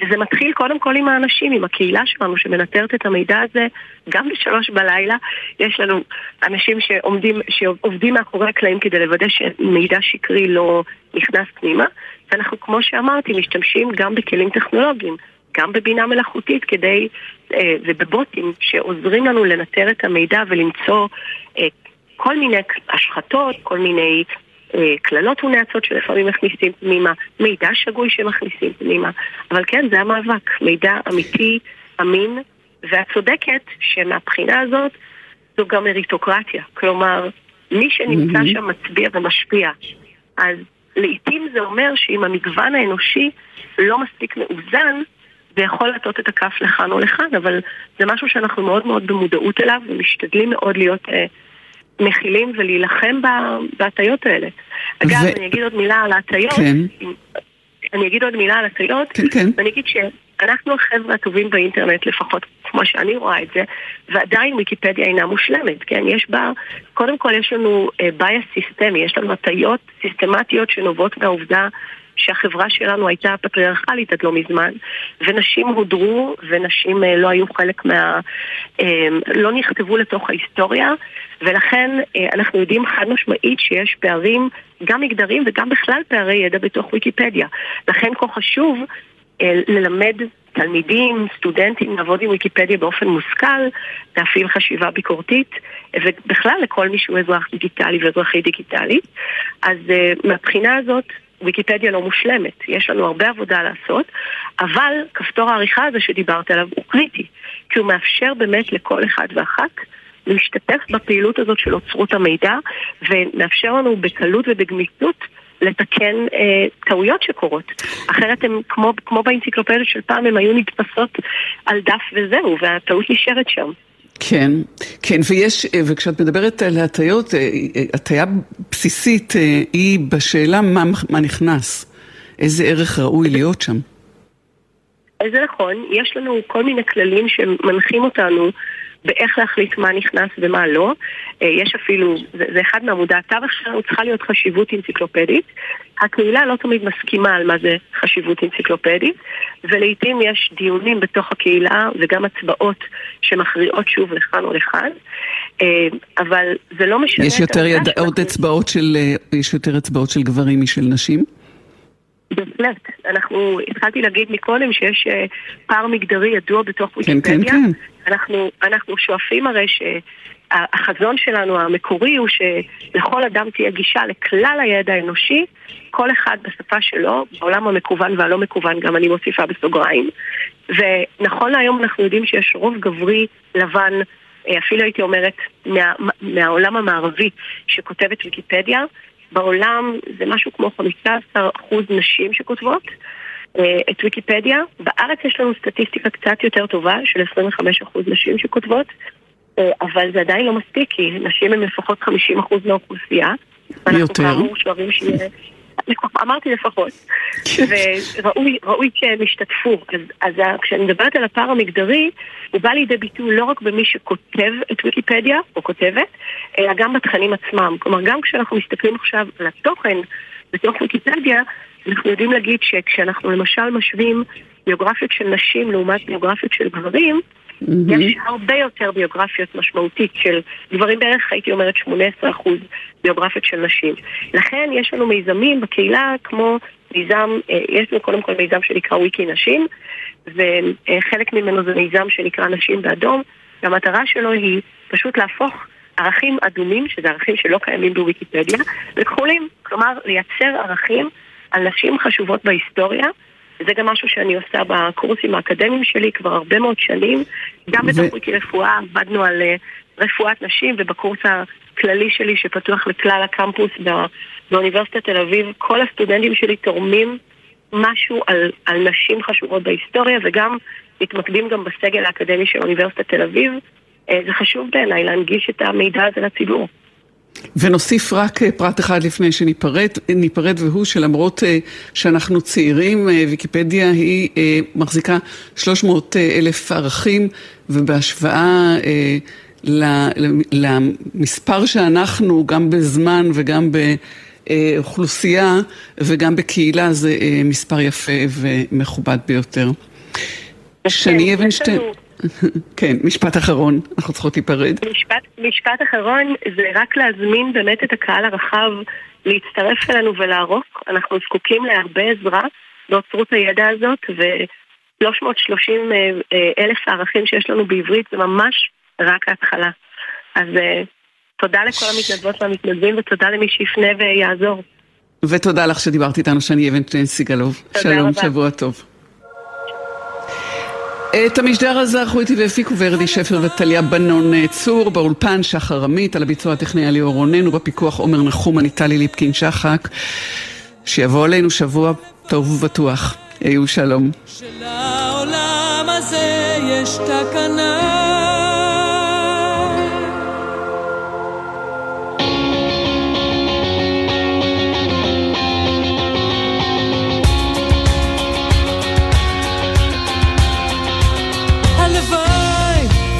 וזה מתחיל קודם כל עם האנשים, עם הקהילה שלנו שמנטרת את המידע הזה גם בשלוש בלילה. יש לנו אנשים שעומדים, שעובדים מאחורי הקלעים כדי לוודא שמידע שקרי לא נכנס פנימה, ואנחנו, כמו שאמרתי, משתמשים גם בכלים טכנולוגיים. גם בבינה מלאכותית כדי, אה, ובבוטים שעוזרים לנו לנטר את המידע ולמצוא אה, כל מיני השחתות, כל מיני קללות ונאצות שלפעמים מכניסים פנימה, מידע שגוי שמכניסים פנימה. אבל כן, זה המאבק, מידע אמיתי, אמין, ואת צודקת שמהבחינה הזאת זו גם מריטוקרטיה. כלומר, מי שנמצא mm-hmm. שם מצביע ומשפיע. אז לעיתים זה אומר שאם המגוון האנושי לא מספיק מאוזן, זה יכול להטות את הכף לכאן או לכאן, אבל זה משהו שאנחנו מאוד מאוד במודעות אליו ומשתדלים מאוד להיות אה, מכילים ולהילחם בהטיות האלה. אגב, ו... אני אגיד עוד מילה על ההטיות. כן. אני אגיד עוד מילה על הטיות. כן, כן. ואני אגיד שאנחנו החבר'ה הטובים באינטרנט, לפחות כמו שאני רואה את זה, ועדיין ויקיפדיה אינה מושלמת, כן? יש בה, קודם כל יש לנו uh, סיסטמי, יש לנו הטיות סיסטמטיות שנובעות מהעובדה שהחברה שלנו הייתה פטריארכלית עד לא מזמן, ונשים הודרו, ונשים אה, לא היו חלק מה... אה, לא נכתבו לתוך ההיסטוריה, ולכן אה, אנחנו יודעים חד משמעית שיש פערים גם מגדריים וגם בכלל פערי ידע בתוך ויקיפדיה. לכן כה חשוב ללמד תלמידים, סטודנטים, לעבוד עם ויקיפדיה באופן מושכל, להפעיל חשיבה ביקורתית, ובכלל לכל מי שהוא אזרח דיגיטלי ואזרחי דיגיטלי. אז מהבחינה הזאת, ויקיפדיה לא מושלמת, יש לנו הרבה עבודה לעשות, אבל כפתור העריכה הזה שדיברת עליו הוא קריטי, כי הוא מאפשר באמת לכל אחד ואחת להשתתף בפעילות הזאת של אוצרות המידע, ומאפשר לנו בקלות ובגמישות לתקן אה, טעויות שקורות. אחרת הם, כמו, כמו באנציקלופדיה של פעם, הם היו נתפסות על דף וזהו, והטעות נשארת שם. כן, כן, ויש, וכשאת מדברת על הטיות, אה, הטיה בסיסית אה, היא בשאלה מה, מה נכנס, איזה ערך ראוי להיות שם. זה נכון, יש לנו כל מיני כללים שמנחים אותנו באיך להחליט מה נכנס ומה לא. אה, יש אפילו, זה, זה אחד מעמודי התווך שלנו, צריכה להיות חשיבות אנציקלופדית. הקהילה לא תמיד מסכימה על מה זה חשיבות אנציקלופדית, ולעיתים יש דיונים בתוך הקהילה וגם הצבעות שמכריעות שוב לכאן או לכאן. אה, אבל זה לא משנה... יש יותר יד... עוד אצבעות של, אה, יש יותר אצבעות של גברים משל נשים? בהחלט. אנחנו, התחלתי להגיד מקודם שיש פער מגדרי ידוע בתוך ויקיפדיה. כן, כן, כן. אנחנו, אנחנו שואפים הרי שהחזון שלנו המקורי הוא שלכל אדם תהיה גישה לכלל הידע האנושי, כל אחד בשפה שלו, בעולם המקוון והלא מקוון, גם אני מוסיפה בסוגריים. ונכון להיום אנחנו יודעים שיש רוב גברי לבן, אה, אפילו הייתי אומרת, מה, מהעולם המערבי שכותב את ויקיפדיה. בעולם זה משהו כמו 15% נשים שכותבות את ויקיפדיה. בארץ יש לנו סטטיסטיקה קצת יותר טובה של 25% נשים שכותבות, אה, אבל זה עדיין לא מספיק, כי נשים הן לפחות 50% מהאוכלוסייה. יותר? ואנחנו כאמור שואבים שיהיה... אמרתי לפחות, וראוי שהם ישתתפו. אז, אז כשאני מדברת על הפער המגדרי, הוא בא לידי ביטוי לא רק במי שכותב את ויקיפדיה, או כותבת, אלא גם בתכנים עצמם. כלומר, גם כשאנחנו מסתכלים עכשיו על התוכן בתוך ויקיפדיה, אנחנו יודעים להגיד שכשאנחנו למשל משווים ביוגרפיות של נשים לעומת ביוגרפיות של גברים, Mm-hmm. יש הרבה יותר ביוגרפיות משמעותית של גברים בערך, הייתי אומרת 18% ביוגרפיות של נשים. לכן יש לנו מיזמים בקהילה כמו מיזם, אה, יש לנו קודם כל מיזם שנקרא וויקי נשים, וחלק ממנו זה מיזם שנקרא נשים באדום, והמטרה שלו היא פשוט להפוך ערכים אדומים, שזה ערכים שלא קיימים בוויקיפדיה, לכחולים. כלומר, לייצר ערכים על נשים חשובות בהיסטוריה. וזה גם משהו שאני עושה בקורסים האקדמיים שלי כבר הרבה מאוד שנים. גם ו... בתוך ויקי רפואה עבדנו על אה, רפואת נשים, ובקורס הכללי שלי שפתוח לכלל הקמפוס בא... באוניברסיטת תל אביב, כל הסטודנטים שלי תורמים משהו על, על נשים חשובות בהיסטוריה, וגם מתמקדים גם בסגל האקדמי של אוניברסיטת תל אביב. אה, זה חשוב בעיניי להנגיש את המידע הזה לציבור. ונוסיף רק אה, פרט אחד לפני שניפרד, והוא שלמרות אה, שאנחנו צעירים, ויקיפדיה היא מחזיקה 300 אלף ערכים, ובהשוואה למספר שאנחנו, גם בזמן וגם באוכלוסייה וגם בקהילה, זה מספר יפה ומכובד ביותר. שני אבנשטיין. כן, משפט אחרון, אנחנו צריכות להיפרד. משפט, משפט אחרון זה רק להזמין באמת את הקהל הרחב להצטרף אלינו ולערוק. אנחנו זקוקים להרבה עזרה באוצרות הידע הזאת, ו-330 אה, אה, אלף הערכים שיש לנו בעברית זה ממש רק ההתחלה. אז אה, תודה לכל המתנדבות והמתנדבים ותודה למי שיפנה ויעזור. ותודה לך שדיברת איתנו, שני אבן סיגלוב. שלום, רבה. שבוע טוב. את המשדר הזה ערכו איתי והפיקו ורדי שפר וטליה בנון אה, צור, באולפן שחר עמית, על הביצוע הטכני ליאור רונן, ובפיקוח עומר נחום, טלי ליפקין שחק. שיבוא עלינו שבוע טוב ובטוח. היו שלום. שלעולם הזה יש תקנה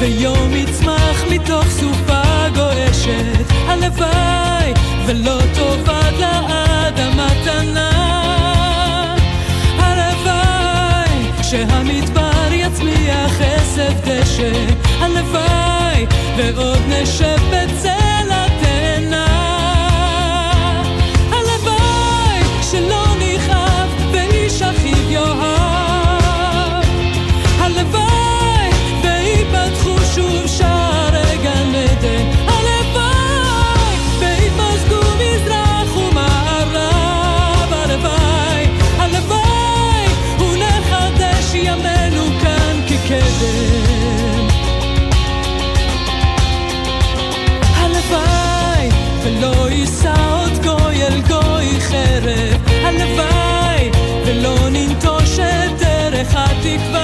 ויום יצמח מתוך סופה גועשת, הלוואי ולא תאבד לאדם מתנה. הלוואי שהמדבר יצמיח עשב דשא, הלוואי ועוד נשב בצל התאנה. הלוואי שלא סיכוי אחד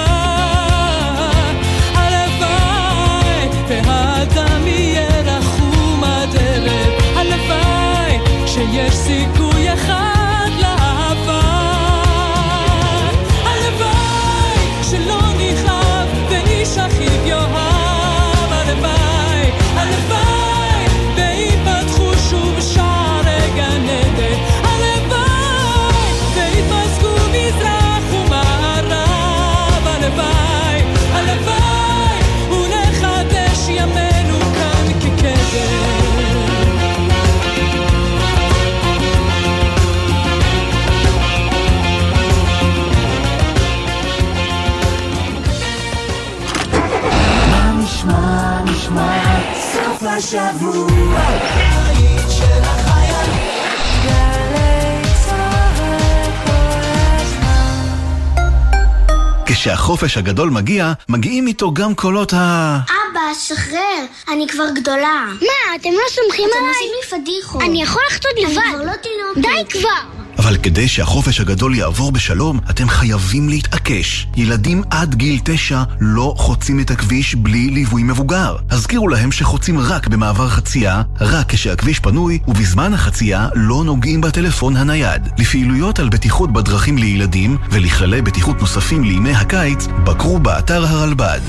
כשהחופש הגדול מגיע, מגיעים איתו גם קולות ה... אבא, שחרר, אני כבר גדולה. מה, אתם לא סומכים אתם עליי? עושים לי פדיחות. אני יכול לחצות אני לבד. כבר לא תינוקת. די כבר! אבל כדי שהחופש הגדול יעבור בשלום, אתם חייבים להתעקש. ילדים עד גיל תשע לא חוצים את הכביש בלי ליווי מבוגר. הזכירו להם שחוצים רק במעבר חצייה, רק כשהכביש פנוי, ובזמן החצייה לא נוגעים בטלפון הנייד. לפעילויות על בטיחות בדרכים לילדים ולכללי בטיחות נוספים לימי הקיץ, בקרו באתר הרלב"ד.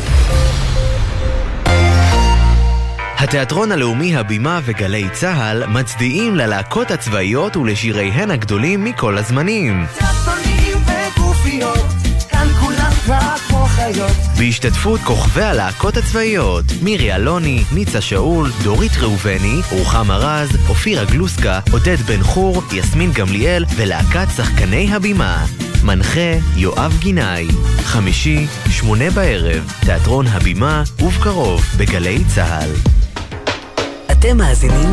התיאטרון הלאומי הבימה וגלי צה"ל מצדיעים ללהקות הצבאיות ולשיריהן הגדולים מכל הזמנים. צפונים וגופיות, כאן כולם כבר כמו חיות. בהשתתפות כוכבי הלהקות הצבאיות מירי אלוני, ניצה שאול, דורית ראובני, רוחמה רז, אופירה גלוסקה, עודד בן חור, יסמין גמליאל ולהקת שחקני הבימה. מנחה יואב גינאי. חמישי, שמונה בערב, תיאטרון הבימה, ובקרוב בגלי צה"ל. אתם מאזינים